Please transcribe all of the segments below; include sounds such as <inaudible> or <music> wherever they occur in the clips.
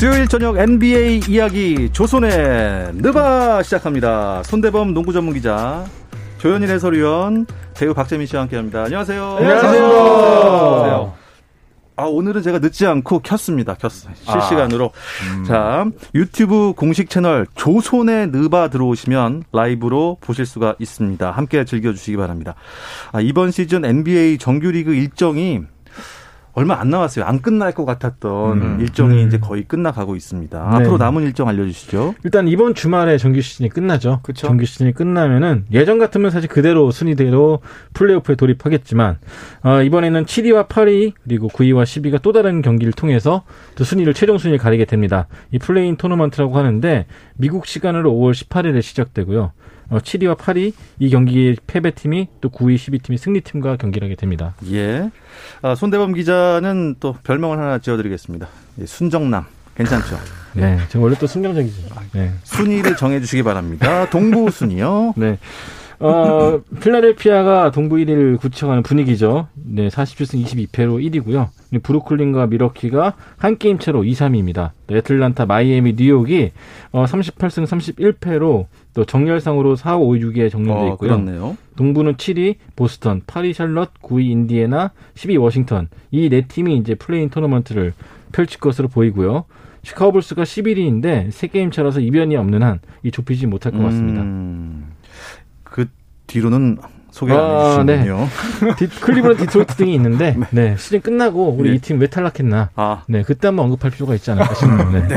수요일 저녁 NBA 이야기 조선의 느바 시작합니다. 손대범 농구 전문 기자 조현일 해설위원 배우 박재민 씨와 함께 합니다. 안녕하세요. 안녕하세요. 안녕하세요. 아, 오늘은 제가 늦지 않고 켰습니다. 켰어요. 실시간으로. 아, 음. 자, 유튜브 공식 채널 조선의 느바 들어오시면 라이브로 보실 수가 있습니다. 함께 즐겨주시기 바랍니다. 아, 이번 시즌 NBA 정규리그 일정이 얼마 안 남았어요. 안 끝날 것 같았던 음. 일정이 음. 이제 거의 끝나가고 있습니다. 네. 앞으로 남은 일정 알려주시죠. 일단 이번 주말에 정규 시즌이 끝나죠. 그쵸? 정규 시즌이 끝나면은 예전 같으면 사실 그대로 순위대로 플레이오프에 돌입하겠지만 어, 이번에는 7위와 8위 그리고 9위와 10위가 또 다른 경기를 통해서 또 순위를 최종 순위를 가리게 됩니다. 이 play-in 토너먼트라고 하는데 미국 시간으로 5월 18일에 시작되고요. 어, 7위와 8위 이 경기의 패배팀이 또 9위, 10위팀이 승리팀과 경기를 하게 됩니다. 예. 아, 손대범 기자는 또 별명을 하나 지어드리겠습니다. 예, 순정남. 괜찮죠? <laughs> 네, 지금 원래 또 순정적이죠. 네. 순위를 정해주시기 바랍니다. 동부 순위요. <laughs> 네. 어, 필라델피아가 동부 1위를 구축하는 분위기죠. 네, 47승 22패로 1위고요. 브루클린과 밀워키가 한 게임 차로 2, 3위입니다. 애틀란타, 마이애미, 뉴욕이 어, 38승 31패로 또 정렬상으로 4, 5, 6위에 정렬돼 어, 있고요. 그렇네요. 동부는 7위 보스턴, 8위 샬럿, 9위 인디애나, 10위 워싱턴. 이 네 팀이 이제 play-in 토너먼트를 펼칠 것으로 보이고요. 시카고 불스가 11위인데 세 게임 차라서 이변이 없는 한 이 좁히지 못할 것 같습니다. 음, 그 뒤로는 소개 안 아, 해주시군요. 네. 클리브랜드 디트로이트 등이 있는데 <laughs> 네. 네. 시즌 끝나고 우리 네. 이팀 왜 탈락했나? 아. 네, 그때 한번 언급할 필요가 있지 않을까 싶네요. 네.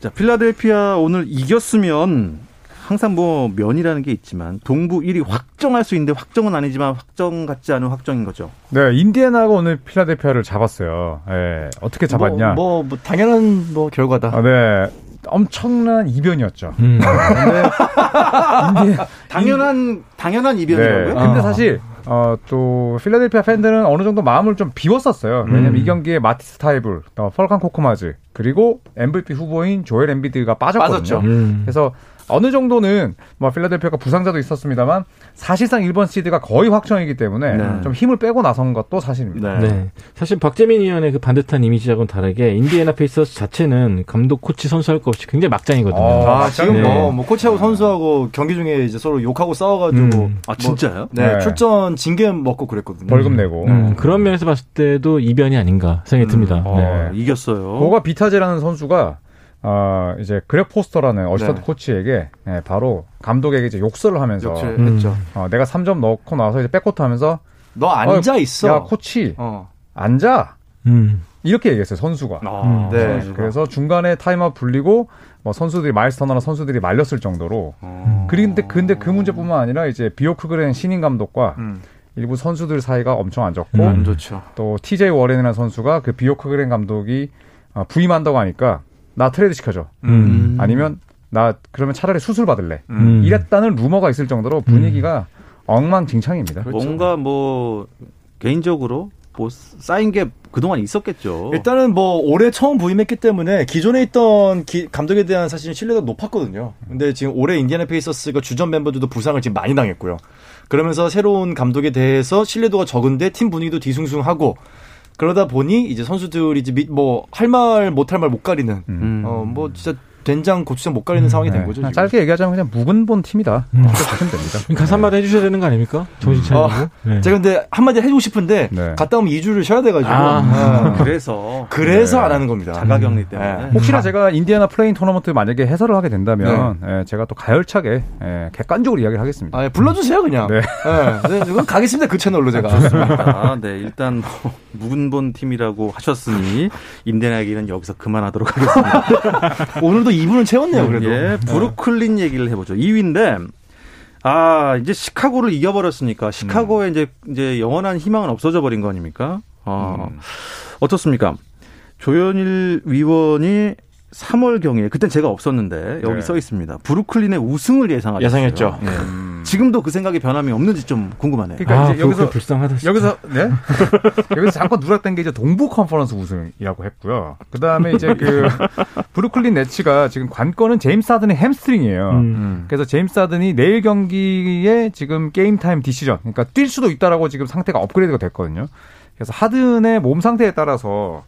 자, 필라델피아 오늘 이겼으면 항상 뭐 면이라는 게 있지만 동부 1위 확정할 수 있는데 확정은 아니지만 확정 같지 않은 확정인 거죠. 네, 인디애나가 오늘 필라델피아를 잡았어요. 네, 어떻게 잡았냐? 뭐, 뭐, 뭐 당연한 뭐 결과다. 아, 네. 엄청난 이변이었죠. 음. <laughs> 근데 당연한 당연한 이변이라고요? 네. 근데 아. 사실 어, 또 필라델피아 팬들은 어느 정도 마음을 좀 비웠었어요. 왜냐면 음. 이 경기에 마티스 타이불, 또 퍼칸 코크마즈 그리고 MVP 후보인 조엘 엠비드가 빠졌거든요. 음. 그래서 어느 정도는 뭐 필라델피아가 부상자도 있었습니다만 사실상 1번 시드가 거의 확정이기 때문에 네. 좀 힘을 빼고 나선 것도 사실입니다. 네. 네. 사실 박재민 위원의 그 반듯한 이미지하고는 다르게 인디애나 페이서스 자체는 감독, 코치, 선수 할 것 없이 굉장히 막장이거든요. 아, 아 지금 네. 뭐, 뭐, 코치하고 선수하고 경기 중에 이제 서로 욕하고 싸워가지고 음. 아 진짜요? 뭐, 네, 네, 출전 징계 먹고 그랬거든요. 벌금 내고 음, 그런 면에서 봤을 때도 이변이 아닌가 생각이 음. 듭니다. 어, 이겼어요. 고가 비타제라는 선수가 어, 이제 그렉 포스터라는 assistant 네. 코치에게 예, 바로 감독에게 이제 욕설을 하면서 음. 어, 내가 3점 넣고 나서 이제 백코트 하면서 너 앉아 어, 있어. 야 코치 어. 앉아. 음. 이렇게 얘기했어요 선수가. 아, 음. 네. 선수가. 그래서 중간에 타임아웃 불리고 뭐 선수들이 마일스 터너나 선수들이 말렸을 정도로. 음. 그런데 근데 그 문제뿐만 아니라 이제 비요크그렌 신임 감독과 음. 일부 선수들 사이가 엄청 안 좋고 안 좋죠. 또 TJ 워렌이라는 선수가 그 비요크그렌 감독이 어, 부임한다고 하니까 나 트레이드 시켜줘. 음. 아니면 나 그러면 차라리 수술 받을래. 음. 이랬다는 루머가 있을 정도로 분위기가 음. 엉망진창입니다. 그렇죠. 뭔가 뭐 개인적으로 뭐 쌓인 게 그동안 있었겠죠. 일단은 뭐 올해 처음 부임했기 때문에 기존에 있던 기, 감독에 대한 사실 신뢰도가 높았거든요. 근데 지금 올해 인디애나 페이서스가 주전 멤버들도 부상을 지금 많이 당했고요. 그러면서 새로운 감독에 대해서 신뢰도가 적은데 팀 분위기도 뒤숭숭하고 그러다 보니 이제 선수들이 이제 뭐할 말 못 할 말 못 가리는 음. 어뭐 진짜 된장 고추장 못 가리는 음, 상황이 된 네. 거죠. 지금. 짧게 얘기하자면 그냥 무근본 팀이다. 음. 이렇게 보시면 됩니다. 가서 한마디 해주셔야 되는 거 아닙니까? 정신 차리고. 어, 네. 제가 근데 한마디 해주고 싶은데 네. 갔다 오면 2주를 쉬어야 돼가지고. 아, 네. <laughs> 그래서 그래서 네. 안 하는 겁니다. 자가격리 때문에. 네. 혹시나 제가 인디애나 play-in 토너먼트 만약에 해설을 하게 된다면 예, 제가 또 가열차게 예, 객관적으로 이야기를 하겠습니다. 아, 예, 불러주세요 그냥. 네. 네. 가겠습니다 그 채널로 제가. 좋습니다. 네 일단 뭐, 묵은 본 팀이라고 하셨으니 인디애나 얘기는 여기서 그만하도록 하겠습니다. <laughs> 오늘도 2분을 채웠네요. 그래도. 예, 브루클린 얘기를 해보죠. 2위인데 아 이제 시카고를 이겨버렸으니까 시카고에 음. 이제 이제 영원한 희망은 없어져 버린 거 아닙니까? 어, 음. 어떻습니까? 조현일 위원이 3월 경에 그땐 제가 없었는데 여기 네. 써 있습니다. 브루클린의 우승을 예상하셨어요. 예상했죠. 네. 음. 지금도 그 생각이 변함이 없는지 좀 궁금하네요. 그러니까 아, 이제 여기서 불쌍하다. 진짜. <laughs> 여기서 네 여기서 잠깐 누락된 게 이제 동부 컨퍼런스 우승이라고 했고요. 그 다음에 이제 그 브루클린 네츠가 지금 관건은 제임스 하든의 햄스트링이에요. 음. 그래서 제임스 하든이 내일 경기에 지금 game time decision, 그러니까 뛸 수도 있다라고 지금 상태가 업그레이드가 됐거든요. 그래서 하든의 몸 상태에 따라서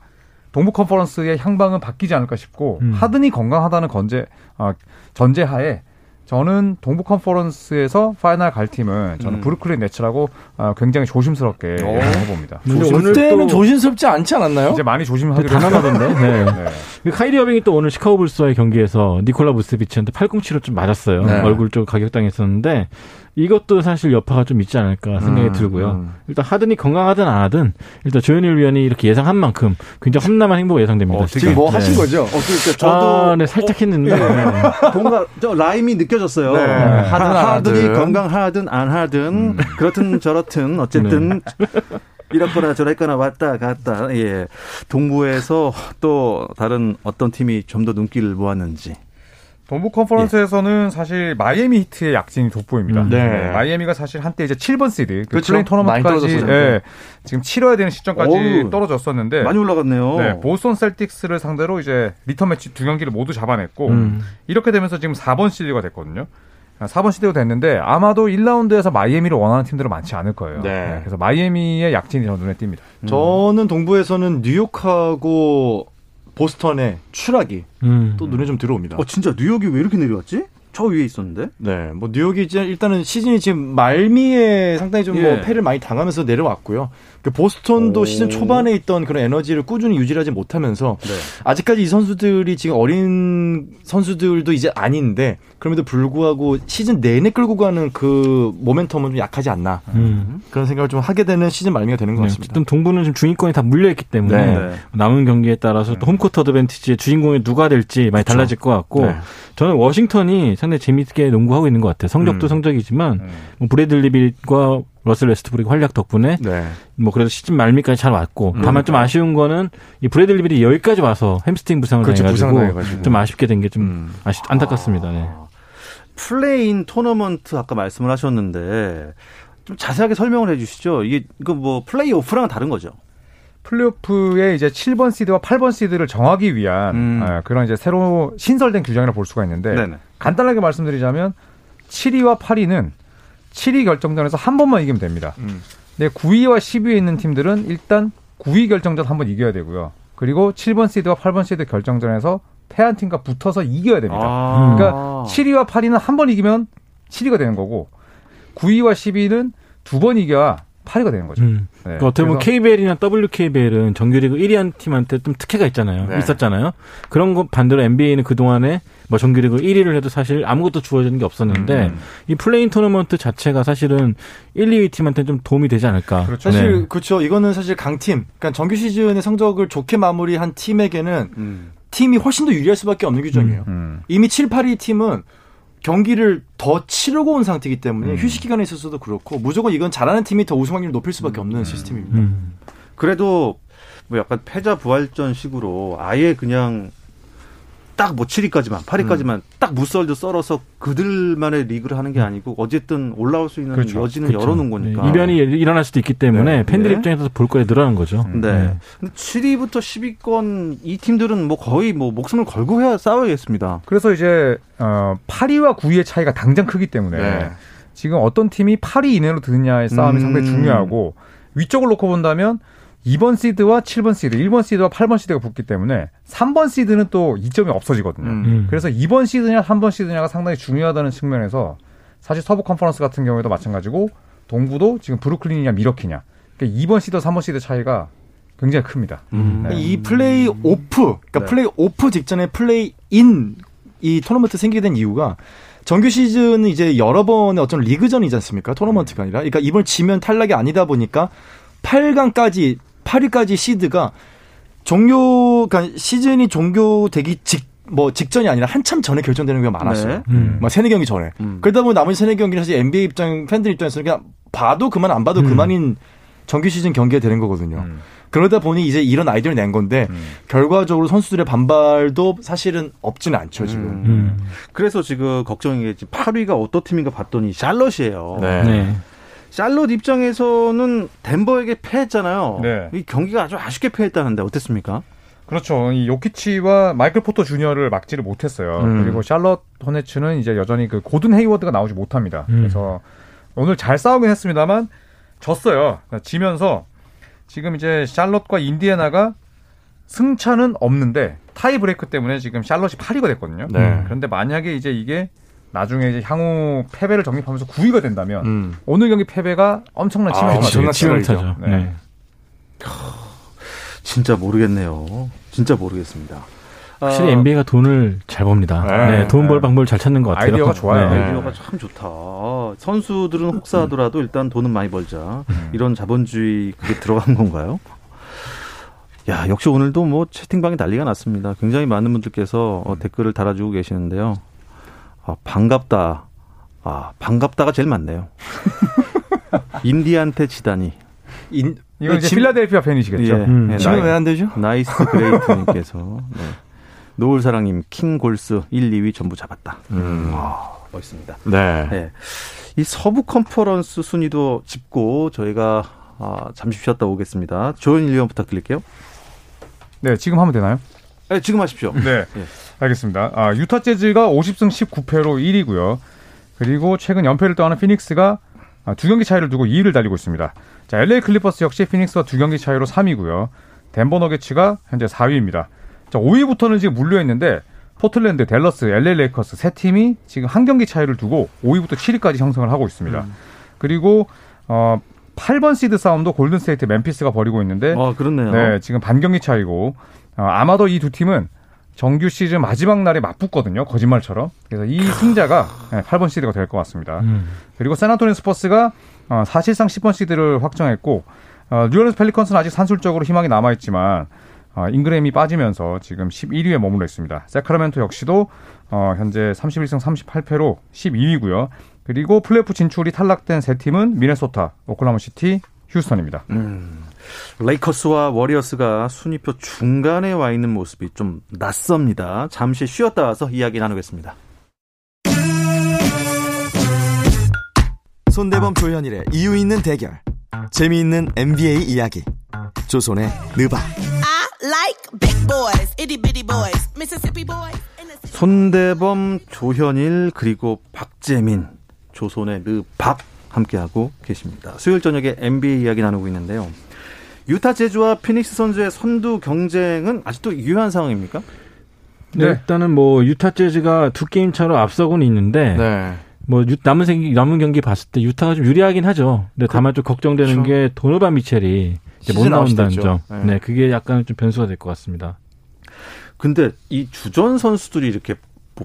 동부 컨퍼런스의 향방은 바뀌지 않을까 싶고 음. 하든이 건강하다는 건재 아, 전제하에 저는 동부 컨퍼런스에서 final 갈 팀은 저는 음. 브루클린 네츠라고 어, 굉장히 조심스럽게 해봅니다. 오늘 때는 조심스럽지 않지 않았나요? 이제 많이 조심하기로 단단하던데. 네. 네. 그 카이리 어빙이 또 오늘 시카고 불스와의 경기에서 니콜라 부세비치한테 팔꿈치로 좀 맞았어요. 네. 얼굴 쪽 가격당했었는데 이것도 사실 여파가 좀 있지 않을까 생각이 음, 들고요. 음. 일단 하든이 건강하든 안 하든 일단 조현일 위원이 이렇게 예상한 만큼 굉장히 험난한 행보가 예상됩니다. 어, 지금 뭐 네. 하신 거죠? 어, 그러니까 저도 아, 네, 살짝 했는데 어, 뭔가 저 rhyme이 느껴졌어요. 네. 하든 하든이 건강하든 안 하든 음. 그렇든 저렇든 어쨌든 네. 이렇거나 저랬거나 왔다 갔다 예 동부에서 또 다른 어떤 팀이 좀 더 눈길을 모았는지 동부 컨퍼런스에서는 예. 사실 마이애미 히트의 약진이 돋보입니다. 음. 네. 네. 마이애미가 사실 한때 이제 7번 시드 그. play-in 토너먼트까지 예, 지금 치러야 되는 시점까지 어우, 떨어졌었는데 많이 올라갔네요. 네, 보스턴 셀틱스를 상대로 이제 리턴 매치 두 경기를 모두 잡아냈고 음. 이렇게 되면서 지금 4번 시드가 됐거든요. 4번 시드가 됐는데 아마도 1라운드에서 마이애미를 원하는 팀들은 많지 않을 거예요. 네. 네 그래서 마이애미의 약진이 저 눈에 띕니다. 음. 저는 동부에서는 뉴욕하고 보스턴의 추락이 음. 또 눈에 좀 들어옵니다. 어, 진짜 뉴욕이 왜 이렇게 내려왔지? 저 위에 있었는데. 네, 뭐 뉴욕이 이제 일단은 시즌이 지금 말미에 상당히 좀뭐 예. 패를 많이 당하면서 내려왔고요. 그 보스턴도 오. 시즌 초반에 있던 그런 에너지를 꾸준히 유지하지 못하면서 네. 아직까지 이 선수들이 지금 어린 선수들도 이제 아닌데 그럼에도 불구하고 시즌 내내 끌고 가는 그 모멘텀은 좀 약하지 않나 음. 그런 생각을 좀 하게 되는 시즌 말미가 되는 것 네, 같습니다. 어쨌든 동부는 지금 중위권이 다 물려있기 때문에 네. 남은 경기에 따라서 또 home court advantage의 주인공이 누가 될지 많이 그렇죠. 달라질 것 같고 네. 저는 워싱턴이 상당히 재미있게 농구하고 있는 것 같아요. 성적도 음. 성적이지만 음. 뭐 브래들리 빌과 러셀 웨스트브룩 활약 덕분에 네. 뭐 그래도 시즌 말미까지 잘 왔고 음. 다만 좀 아쉬운 거는 이 브래들리 빌이 여기까지 와서 햄스팅 부상을 그렇죠, 당해가지고 좀 아쉽게 된 게좀 음. 아쉽 안타깝습니다. 네. play-in 토너먼트 아까 말씀을 하셨는데 좀 자세하게 설명을 해주시죠. 이게 이거 뭐 플레이오프랑 다른 거죠? 플레이오프의 이제 7번 시드와 8번 시드를 정하기 위한 음. 아, 그런 이제 새로 신설된 규정이라 볼 수가 있는데 네네. 간단하게 말씀드리자면 7위와 8위는 7위 결정전에서 한 번만 이기면 됩니다. 음. 근데 9위와 10위에 있는 팀들은 일단 9위 결정전 한 번 이겨야 되고요. 그리고 7번 시드와 8번 시드 결정전에서 패한 팀과 붙어서 이겨야 됩니다. 아. 그러니까 7위와 8위는 한 번 이기면 7위가 되는 거고 9위와 10위는 두 번 이겨야 8위가 되는 거죠. 음. 네. 그러니까 어떻게 보면 KBL이나 WKBL은 정규리그 1위 한 팀한테 좀 특혜가 있잖아요. 네. 있었잖아요. 그런 거 반대로 NBA는 그동안에 뭐 정규리그 1위를 해도 사실 아무것도 주어지는 게 없었는데 음. 이 play-in 토너먼트 자체가 사실은 1, 2위 팀한테 좀 도움이 되지 않을까. 그렇죠. 사실 네. 그렇죠. 이거는 사실 강팀. 그러니까 정규 시즌의 성적을 좋게 마무리한 팀에게는 음. 팀이 훨씬 더 유리할 수밖에 없는 규정이에요. 음. 음. 이미 7, 8위 팀은 경기를 더 치르고 온 상태이기 때문에 음. 휴식 기간에 있어서도 그렇고 무조건 이건 잘하는 팀이 더 우승 확률을 높일 수밖에 없는 음. 시스템입니다. 음. 그래도 뭐 약간 패자 부활전 식으로 아예 그냥 딱 뭐 7위까지만, 8위까지만 음. 딱 무썰도 썰어서 그들만의 리그를 하는 게 아니고 어쨌든 올라올 수 있는 그렇죠. 여지는 그렇죠. 열어놓은 거니까. 네. 이변이 일어날 수도 있기 때문에 네. 팬들 네. 입장에서 볼 거에 늘어난 거죠. 네. 네. 근데 7위부터 10위권 이 팀들은 뭐 거의 뭐 목숨을 걸고 해야 싸워야겠습니다. 그래서 이제 어 8위와 9위의 차이가 당장 크기 때문에 네. 지금 어떤 팀이 8위 이내로 드느냐의 싸움이 음. 상당히 중요하고 위쪽을 놓고 본다면 2번 시드와 7번 시드, 1번 시드와 8번 시드가 붙기 때문에 3번 시드는 또 이점이 없어지거든요. 음. 음. 그래서 2번 시드냐 3번 시드냐가 상당히 중요하다는 측면에서 사실 서부 컨퍼런스 같은 경우에도 마찬가지고 동부도 지금 브루클린이냐 밀워키냐 그러니까 2번 시드, 3번 시드 차이가 굉장히 큽니다. 음. 네. 이 플레이 오프, 그러니까 네. 플레이 오프 직전에 play-in 이 토너먼트 생기게 된 이유가 정규 시즌은 이제 여러 번의 어떤 리그전이지 않습니까? 토너먼트가 아니라. 그러니까 이번 지면 탈락이 아니다 보니까 8강까지 8위까지 시드가 종료, 그러니까 시즌이 종료되기 직, 뭐 직전이 아니라 한참 전에 결정되는 경우가 많았어요. 네. 음. 막 세네 경기 전에. 음. 그러다 보니 나머지 세네 경기는 사실 NBA 입장, 팬들 입장에서는 그냥 봐도 그만 안 봐도 음. 그만인 정규 시즌 경기가 되는 거거든요. 음. 그러다 보니 이제 이런 아이디어를 낸 건데 음. 결과적으로 선수들의 반발도 사실은 없지는 않죠 지금. 음. 그래서 지금 걱정이 게 8위가 어떤 팀인가 봤더니 샬럿이에요. 네. 네. 샬롯 입장에서는 덴버에게 패했잖아요. 네. 이 경기가 아주 아쉽게 패했다는데 어땠습니까? 그렇죠. 이 요키치와 마이클 포터 주니어를 막지를 못했어요. 음. 그리고 샬롯 호네츠는 이제 여전히 그 고든 헤이워드가 나오지 못합니다. 음. 그래서 오늘 잘 싸우긴 했습니다만 졌어요. 지면서 지금 이제 샬롯과 인디애나가 승차는 없는데 타이 브레이크 때문에 지금 샬럿이 8위가 됐거든요. 네. 그런데 만약에 이제 이게 나중에 이제 향후 패배를 정립하면서 9위가 된다면 음. 오늘 경기 패배가 엄청난 치명타죠. 아, 치명타죠. 네. 네. 진짜 모르겠네요. 진짜 모르겠습니다. 확실히 아, NBA가 돈을 잘 법니다. 네, 네 돈벌 네. 방법을 잘 찾는 것 같아요. 아이디어가 좋아요. 네. 아이디어가 참 좋다. 선수들은 혹사하더라도 일단 돈은 많이 벌자. 음. 이런 자본주의 그게 들어간 건가요? 야, 역시 오늘도 뭐 채팅방에 난리가 났습니다. 굉장히 많은 분들께서 어, 댓글을 달아주고 계시는데요. 아, 반갑다. 아, 반갑다가 제일 많네요. <laughs> 인디한테 지다니. 인, 이건 이제 필라델피아 팬이시겠죠. 예, 음. 네, 지금 왜 안 되죠? 나이스 그레이트님께서 네. 노을사랑님 킹골스 1, 2위 전부 잡았다. 음. 아, 멋있습니다. 네. 네. 이 서부 컨퍼런스 순위도 짚고 저희가 아, 잠시 쉬었다 오겠습니다. 조현일 위원 부탁드릴게요. 네, 지금 하면 되나요? 네, 지금 하십시오. 네. 네. 알겠습니다. 아, 유타 재즈가 50승 19패로 1위고요. 그리고 최근 연패를 당하는 피닉스가 아, 두 경기 차이를 두고 2위를 달리고 있습니다. 자, LA 클리퍼스 역시 피닉스와 두 경기 차이로 3위고요. 덴버 너게츠가 현재 4위입니다. 자, 5위부터는 지금 몰려 있는데 포틀랜드, 댈러스, LA 레이커스 세 팀이 지금 한 경기 차이를 두고 5위부터 7위까지 형성을 하고 있습니다. 음. 그리고 어 8번 시드 싸움도 골든 스테이트 멤피스가 벌이고 있는데 아, 그렇네요. 네, 지금 반 경기 차이고 어, 아마도 이 두 팀은 정규 시즌 마지막 날에 맞붙거든요. 거짓말처럼. 그래서 이 승자가 네, 8번 시드가 될 것 같습니다. 음. 그리고 샌안토니오 스퍼스가 어, 사실상 10번 시드를 확정했고 어, 뉴올리언스 펠리컨스는 아직 산술적으로 희망이 남아 있지만 어, 잉그램이 빠지면서 지금 11위에 머물러 있습니다. 새크라멘토 역시도 어, 현재 31승 38패로 12위고요. 그리고 플레이오프 진출이 탈락된 세 팀은 미네소타, 오클라호마 시티, 휴스턴입니다. 음. 레이커스와 워리어스가 순위표 중간에 와 있는 모습이 좀 낯섭니다. 잠시 쉬었다 와서 이야기 나누겠습니다. 손대범 조현일의 이유 있는 대결. 재미있는 NBA 이야기. 조선의 느바. 손대범, 조현일 그리고 박재민, 조선의 느박 함께하고 계십니다. 수요일 저녁에 NBA 이야기 나누고 있는데요. 유타 제주와 피닉스 선수의 선두 경쟁은 아직도 유효한 상황입니까? 네, 네. 일단은 뭐 유타 재즈가 두 게임 차로 앞서고는 있는데 네. 뭐 남은 생 남은 경기 봤을 때 유타가 좀 유리하긴 하죠. 근데 다만 좀 걱정되는 그렇죠. 게 도노바 미첼이 못 나온다는 점. 네. 네, 그게 약간 좀 변수가 될 것 같습니다. 근데 이 주전 선수들이 이렇게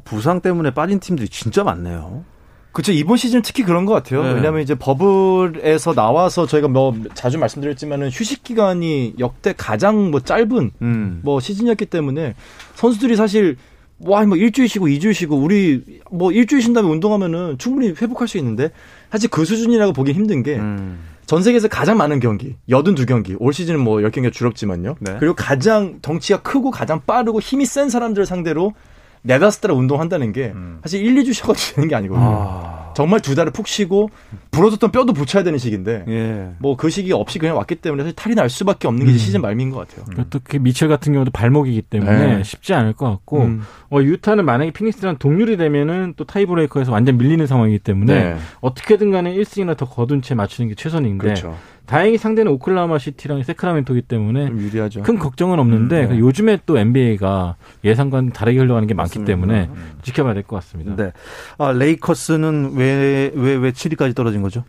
부상 때문에 빠진 팀들이 진짜 많네요. 그렇죠. 이번 시즌 특히 그런 것 같아요. 네. 왜냐하면 이제 버블에서 나와서 저희가 뭐 자주 말씀드렸지만은 휴식 기간이 역대 가장 뭐 짧은 음. 뭐 시즌이었기 때문에 선수들이 사실 와, 뭐 일주일 쉬고 이주일 쉬고 우리 뭐 일주일 쉰 다음에 운동하면은 충분히 회복할 수 있는데 사실 그 수준이라고 보기 힘든 게전 음. 세계에서 가장 많은 경기, 82경기. 올 시즌은 뭐 10경기가 줄었지만요. 네. 그리고 가장 덩치가 크고 가장 빠르고 힘이 센 사람들 상대로 네다섯 달 운동한다는 게 음. 사실 1, 2주 쉬어가지고 되는 게 아니거든요. 아. 정말 두 달을 푹 쉬고 부러졌던 뼈도 붙여야 되는 시기인데 예. 뭐그 시기 없이 그냥 왔기 때문에 사실 탈이 날 수밖에 없는 게 음. 시즌 말미인 것 같아요. 음. 또 미첼 같은 경우도 발목이기 때문에 네. 쉽지 않을 것 같고 음. 어, 유타는 만약에 피닉스랑 동률이 되면은 또 타이브레이커에서 완전 밀리는 상황이기 때문에 네. 어떻게든 간에 1승이나 더 거둔 채 맞추는 게 최선인데 그렇죠. 다행히 상대는 오클라호마 시티랑 세크라멘토기 때문에 유리하죠. 큰 걱정은 없는데 음, 네. 요즘에 또 NBA가 예상과는 다르게 흘러가는 게 많기 맞습니다. 때문에 음. 지켜봐야 될 것 같습니다. 네. 아, 레이커스는 왜왜 왜 7위까지 떨어진 거죠?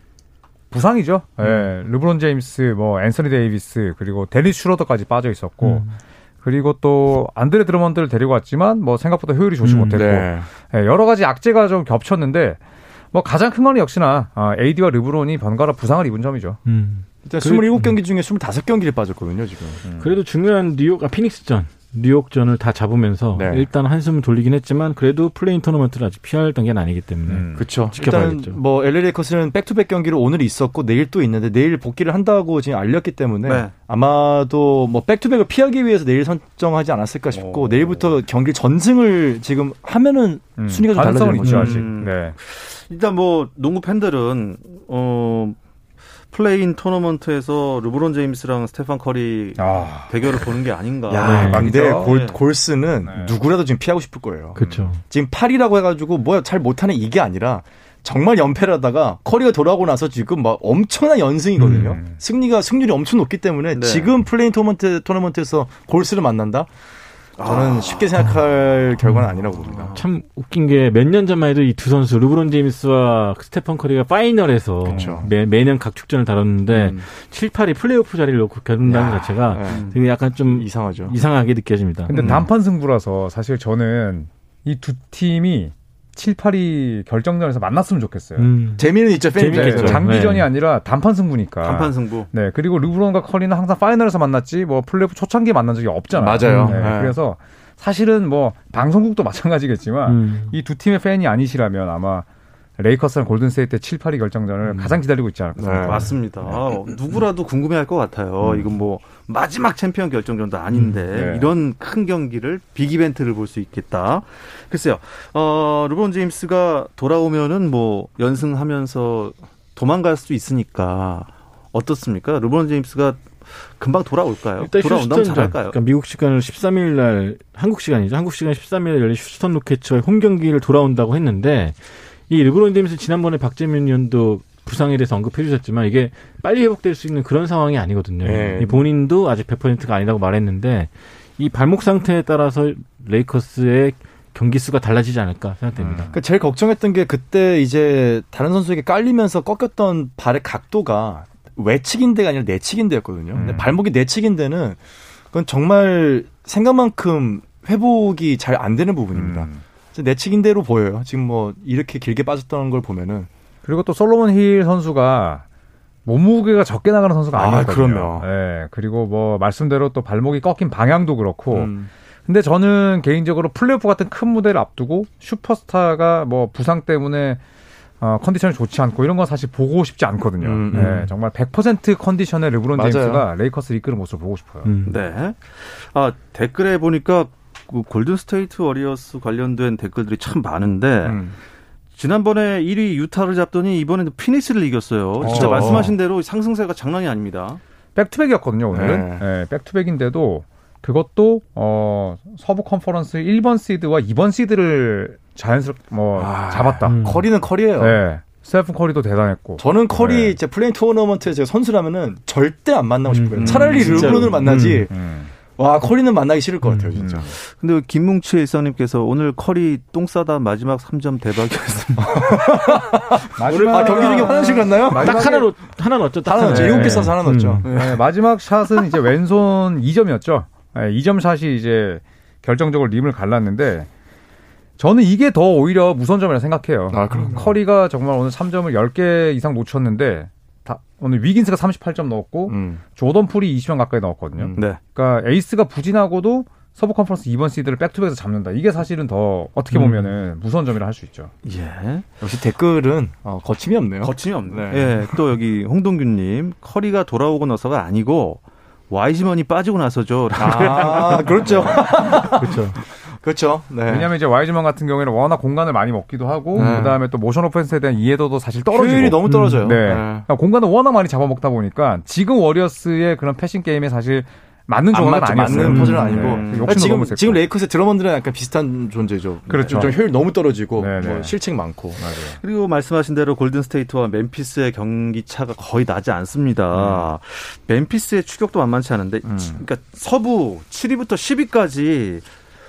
부상이죠. 음. 네, 르브론 제임스, 뭐 앤서니 데이비스 그리고 데니스 슈로더까지 빠져 있었고 음. 그리고 또 안드레 드러먼드를 데리고 왔지만 뭐 생각보다 효율이 좋지 음, 못했고 네. 네, 여러 가지 악재가 좀 겹쳤는데 뭐 가장 큰 건 역시나 아, AD와 르브론이 번갈아 부상을 입은 점이죠. 음. 일단 27경기 중에 25경기를 빠졌거든요, 지금. 음. 그래도 중요한 뉴욕, 아, 피닉스전. 뉴욕전을 다 잡으면서 네. 일단 한숨을 돌리긴 했지만 그래도 play-in 토너먼트를 아직 피할 단계는 아니기 때문에 음. 그렇죠. 지켜봐야겠죠. 뭐 LA 레이커스는 back-to-back 경기를 오늘 있었고 내일 또 있는데 내일 복귀를 한다고 지금 알렸기 때문에 네. 아마도 뭐 back-to-back을 피하기 위해서 내일 선정하지 않았을까 싶고 오. 내일부터 경기 전승을 지금 하면은 음. 순위가 좀 달라지는 거죠 아직. 음. 네. 일단 뭐 농구 팬들은 어 play-in 토너먼트에서 르브론 제임스랑 스테판 커리 아. 대결을 보는 게 아닌가. 야, 네. 근데 골, 네. 골스는 네. 누구라도 지금 피하고 싶을 거예요. 그렇죠. 지금 8위라고 해가지고 뭐잘 못하는 이게 아니라 정말 연패를 하다가 커리가 돌아오고 나서 지금 막 엄청난 연승이거든요. 음. 승리가 승률이 엄청 높기 때문에 네. 지금 play-in 토너먼트 토너먼트에서 골스를 만난다. 저는 아. 쉽게 생각할 결과는 아니라고 봅니다. 참 웃긴 게 몇 년 전만 해도 이 두 선수 르브론 제임스와 스테판 커리가 파이널에서 매, 매년 각축전을 다퉜는데 음. 7, 8이 플레이오프 자리를 놓고 겨룬다는 자체가 네. 되게 약간 좀 이상하죠. 이상하게 느껴집니다. 근데 음. 단판 승부라서 사실 저는 이 두 팀이 7, 8위 결정전에서 만났으면 좋겠어요. 음. 재미는 있죠. 재미겠죠. 장기전이 네. 아니라 단판 승부니까. 단판 승부. 네. 그리고 르브론과 커리는 항상 파이널에서 만났지 뭐 플레이오프 초창기에 만난 적이 없잖아요. 맞아요. 네. 네. 그래서 사실은 뭐 방송국도 <laughs> 마찬가지겠지만 음. 이두 팀의 팬이 아니시라면 아마 레이커스랑 골든스테이트 7, 8위 결정전을 음. 가장 기다리고 있지 않을까 네. 맞습니다. 네. 누구라도 궁금해할 것 같아요. 음. 이건 뭐 마지막 챔피언 결정전도 아닌데 음. 네. 이런 큰 경기를 big event를 볼 수 있겠다. 글쎄요. 어, 르브론 제임스가 돌아오면은 뭐 연승하면서 도망갈 수 있으니까 어떻습니까? 르브론 제임스가 금방 돌아올까요? 돌아온다면 잘할까요? 그러니까 미국 시간으로 13일 날 한국 시간이죠. 한국 시간 13일 날 열린 휴스턴 로켓츠의 홈 경기를 돌아온다고 했는데 이 르브론 제임스 지난번에 박재민 의원도 부상에 대해서 언급해 주셨지만 이게 빨리 회복될 수 있는 그런 상황이 아니거든요. 네. 본인도 아직 100%가 아니라고 말했는데 이 발목 상태에 따라서 레이커스의 경기 수가 달라지지 않을까 생각됩니다. 음. 그 제일 걱정했던 게 그때 이제 다른 선수에게 깔리면서 꺾였던 발의 각도가 외측인대가 아니라 내측인대였거든요. 음. 근데 발목이 내측인대는 그건 정말 생각만큼 회복이 잘 안 되는 부분입니다. 음. 내측인대로 보여요. 지금 뭐 이렇게 길게 빠졌던 걸 보면은 그리고 또 솔로몬 힐 선수가 몸무게가 적게 나가는 선수가 아, 아니거든요. 그럼요. 예. 그리고 뭐 말씀대로 또 발목이 꺾인 방향도 그렇고. 음. 근데 저는 개인적으로 플레이오프 같은 큰 무대를 앞두고 슈퍼스타가 뭐 부상 때문에 어, 컨디션이 좋지 않고 이런 건 사실 보고 싶지 않거든요. 음, 음. 네, 정말 100% 컨디션의 르브론 맞아요. 제임스가 레이커스 이끄는 모습을 보고 싶어요. 음. 네. 아, 댓글에 보니까 그 골든 스테이트 워리어스 관련된 댓글들이 참 많은데 음. 지난번에 1위 유타를 잡더니 이번에는 피닉스를 이겼어요. 진짜 어. 말씀하신 대로 상승세가 장난이 아닙니다. back-to-back이었거든요, 오늘은. 네. 네, back-to-back인데도 그것도 어 서부 컨퍼런스 1번 시드와 2번 시드를 자연스럽게 뭐 아, 잡았다. 음. 커리는 커리예요. 네. 스테픈 커리도 대단했고. 저는 커리 네. 이제 play-in 토너먼트에 제가 선수라면은 절대 안 만나고 싶어요. 음, 차라리 르브론을 만나지. 음, 음. 와 커리는 만나기 싫을 것 같아요 진짜. 음. 근데 김뭉치 일사님께서 오늘 커리 똥 싸다 마지막 3점 대박이었습니다. <laughs> 오늘 아 경기 중에 화장실 갔나요? 딱 하나로 하나 넣었죠. 하나 넣었죠. 일곱 개 싸서 하나 넣었죠. 음. 네, 마지막 샷은 이제 왼손 2점이었죠. 네, 2점 샷이 이제 결정적으로 림을 갈랐는데 저는 이게 더 오히려 무선점이라 생각해요. 아, 커리가 정말 오늘 3점을 10개 이상 놓쳤는데 다, 오늘 위긴스가 38점 넣었고 음. 조던 풀이 20점 가까이 넣었거든요. 음. 네. 그러니까 에이스가 부진하고도 서부 컨퍼런스 2번 시드를 back-to-back에서 잡는다. 이게 사실은 더 어떻게 음. 보면은 음. 무서운 점이라 할 수 있죠. 예. 역시 댓글은 어, 거침이 없네요. 거침이 없네. 네. 예. 또 여기 홍동균님 커리가 돌아오고 나서가 아니고 와이즈먼이 빠지고 나서죠. 아, 그렇죠. <laughs> 그렇죠. 그렇죠. 네. 왜냐하면 이제 와이즈먼 같은 경우에는 워낙 공간을 많이 먹기도 하고 네. 그다음에 또 motion offense에 대한 이해도도 사실 떨어지고 효율이 너무 떨어져요. 음, 네. 네. 그러니까 공간을 워낙 많이 잡아먹다 보니까 지금 워리어스의 그런 passing game에 사실 맞는 조합은 아니었어요. 맞는 퍼즐은 아니고. 네. 네. 지금 지금 레이커스 드러먼드는 약간 비슷한 존재죠. 그렇죠. 좀 효율 너무 떨어지고 네, 뭐 실책 많고. 맞아요. 그리고 말씀하신 대로 골든 스테이트와 멤피스의 경기 차가 거의 나지 않습니다. 음. 멤피스의 추격도 만만치 않은데 음. 그러니까 서부 7위부터 10위까지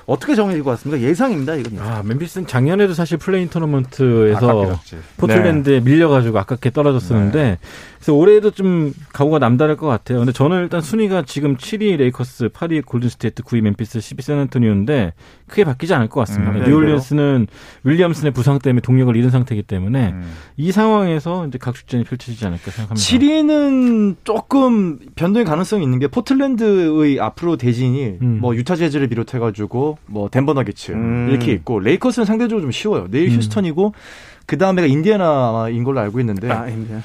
어떻게 정해질 것 같습니까? 예상입니다, 이건. 아, 멤피스는 작년에도 사실 play-in 토너먼트에서 포틀랜드에 네. 밀려가지고 아깝게 떨어졌었는데 네. 그래서 올해도 좀 각오가 남다를 것 같아요. 근데 저는 일단 순위가 지금 7위 레이커스, 8위 골든스테이트, 9위 멤피스, 10위 샌안토니오인데 크게 바뀌지 않을 것 같습니다. 음, 네, 뉴올리언스는 윌리엄슨의 부상 때문에 동력을 잃은 상태이기 때문에 음. 이 상황에서 이제 각축전이 펼쳐지지 않을까 생각합니다. 7위는 조금 변동의 가능성이 있는 게 포틀랜드의 앞으로 대진이 음. 뭐 유타 재즈를 비롯해가지고 뭐 덴버 너게츠 음. 이렇게 있고 레이커스는 상대적으로 좀 쉬워요. 내일 음. 휴스턴이고 그 다음에가 인디애나인 걸로 알고 있는데. 아, 인디애나.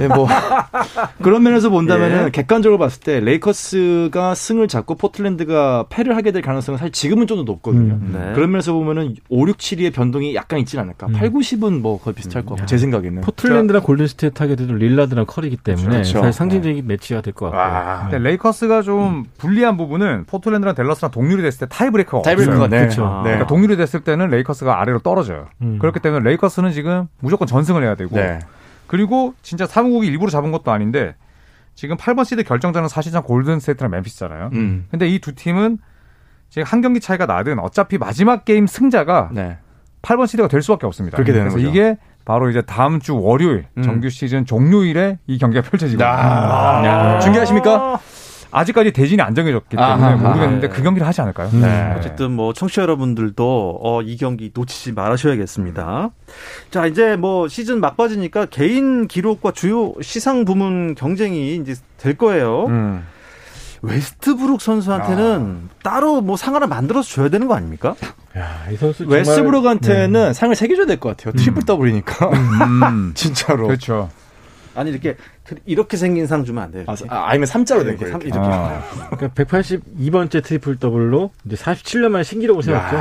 네, 뭐. <laughs> 그런 면에서 본다면은 예. 객관적으로 봤을 때 레이커스가 승을 잡고 포틀랜드가 패를 하게 될 가능성은 사실 지금은 좀 더 높거든요. 음, 네. 그런 면에서 보면은 5, 6, 7위의 변동이 약간 있지는 않을까. 음. 8, 9, 10은 뭐 거의 비슷할 것 같고, 제 생각에는. 포틀랜드랑 골든스테이트 하게 되도 릴라드랑 커리기 때문에 그렇죠. 사실 상징적인 네. 매치가 될 것 같아요. 네. 레이커스가 좀 불리한 부분은 포틀랜드랑 댈러스랑 동률이 됐을 때 tiebreaker가 tiebreaker가 네. 그렇죠. 네. 그러니까 동률이 됐을 때는 레이커스가 아래로 떨어져요. 음. 그렇기 때문에 레이커스는 지금 무조건 전승을 해야 되고 네. 그리고 진짜 사무국이 일부러 잡은 것도 아닌데 지금 8번 시드 결정자는 사실상 골든스테이트랑 멤피스잖아요. 음. 근데 이 두 팀은 지금 한 경기 차이가 나든 어차피 마지막 게임 승자가 네. 8번 시드가 될 수밖에 없습니다. 그렇게 되는 그래서 거죠. 이게 바로 이제 다음 주 월요일 음. 정규 시즌 종료일에 이 경기가 펼쳐지고 아~ 중계하십니까? 아직까지 대진이 안 정해졌기 때문에 아하, 모르겠는데 네. 그 경기를 하지 않을까요? 네. 네. 어쨌든 뭐 청취자 여러분들도 어, 이 경기 놓치지 말으셔야겠습니다. 자 이제 뭐 시즌 막바지니까 개인 기록과 주요 시상 부문 경쟁이 이제 될 거예요. 음. 웨스트브룩 선수한테는 아. 따로 뭐 상 하나 만들어서 줘야 되는 거 아닙니까? 야, 이 선수 웨스트브룩한테는 네. 상을 세 개 줘야 될 것 같아요. 트리플 음. 더블이니까. 음. <laughs> 진짜로. 그렇죠. 아니 이렇게 이렇게 생긴 상 주면 안 돼요. 아니면 3자로 된 거예요. 이렇게. 아. 그러니까 182번째 트리플 더블로 이제 47년 만에 신기록을 세웠죠.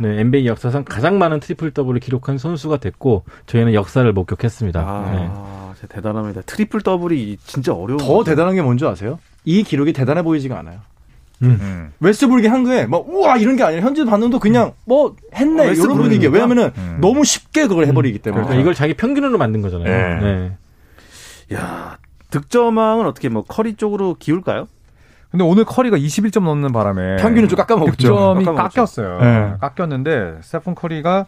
네, NBA 역사상 가장 많은 트리플 더블을 기록한 선수가 됐고 저희는 역사를 목격했습니다. 아, 네. 대단합니다. 트리플 더블이 진짜 어려운. 더 대단한 게 뭔지 아세요? 이 기록이 대단해 보이지가 않아요. 음. 음. 웨스트브룩이 한 거에 막 우와 이런 게 아니라 현지 반응도 그냥 뭐 했네 어, 이런 분위기. 왜냐면은 음. 너무 쉽게 그걸 해버리기 때문에. 그러니까 이걸 자기 평균으로 만든 거잖아요. 네. 네. 야 득점왕은 어떻게 뭐 커리 쪽으로 기울까요? 근데 오늘 커리가 21점 넣는 바람에 평균을 좀 깎아먹었죠. 득점이 깎였어요. 네. 깎였는데 스테픈 커리가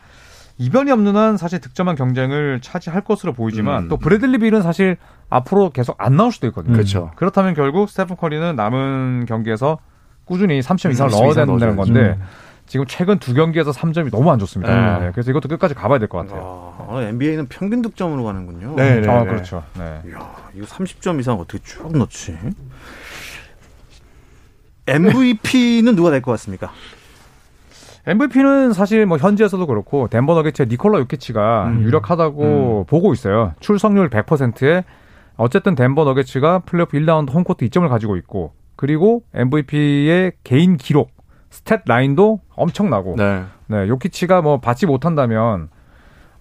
이변이 없는 한 사실 득점왕 경쟁을 차지할 것으로 보이지만 음. 또 브래들리 빌은 사실 앞으로 계속 안 나올 수도 있거든요. 그렇죠. 그렇다면 결국 스테픈 커리는 남은 경기에서 꾸준히 30점 이상을 넣어야 된다는 건데 음. 지금 최근 두 경기에서 3점이 너무 안 좋습니다. 네. 네. 그래서 이것도 끝까지 가봐야 될 것 같아요. 아, NBA는 평균 득점으로 가는군요. 네, 네, 아, 그렇죠. 네. 이야, 이거 30점 이상 어떻게 쭉 넣지? MVP는 누가 될 것 같습니까? MVP는 사실 뭐 현지에서도 그렇고 덴버 너게츠의 니콜라 요키치가 음. 유력하다고 음. 보고 있어요. 출석률 100%에 어쨌든 덴버 너게츠가 플레이오프 1라운드 홈코트 이점을 가지고 있고 그리고 MVP의 개인 기록 stat line도 엄청나고 네. 네, 요키치가 뭐 받지 못한다면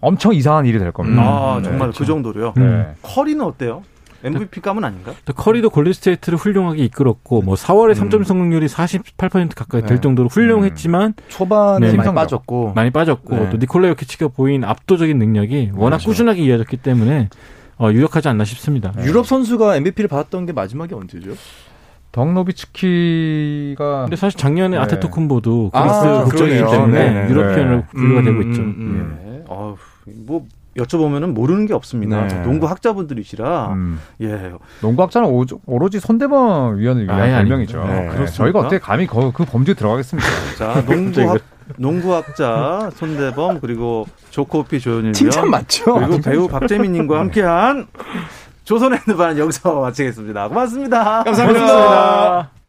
엄청 이상한 일이 될 겁니다. 음. 아, 네, 정말 그 그렇죠. 정도로요. 네. 커리는 어때요? MVP 감은 아닌가? 커리도 골든스테이트를 훌륭하게 이끌었고 뭐 4월에 음. 3점 성공률이 48% 가까이 될 네. 정도로 훌륭했지만 음. 초반에 네, 많이 빠졌고 많이 빠졌고 네. 또 니콜라 요키치가 보인 압도적인 능력이 워낙 그렇죠. 꾸준하게 이어졌기 때문에 어, 유력하지 않나 싶습니다. 유럽 선수가 MVP를 받았던 게 마지막이 언제죠? 덩노비츠키가 근데 사실 작년에 네. 아테토쿤보도 그리스 아, 국적이기 때문에 네. 유러피언으로 분류가 음, 되고 있죠. 음, 예. 어, 뭐 여쭤보면은 모르는 게 없습니다. 네. 농구 학자분들이시라 음. 예. 농구 학자는 오로지 손대범 위원을 위한 별명이죠. 네. 네. 저희가 어떻게 감히 그, 그 범죄에 들어가겠습니까? <laughs> 자, 농구 학 농구학자 손대범 그리고 조코피 조현일 칭찬 맞죠? 그리고 배우 박재민님과 함께한 조선의 누반 여기서 마치겠습니다. 고맙습니다. 감사합니다. 고맙습니다.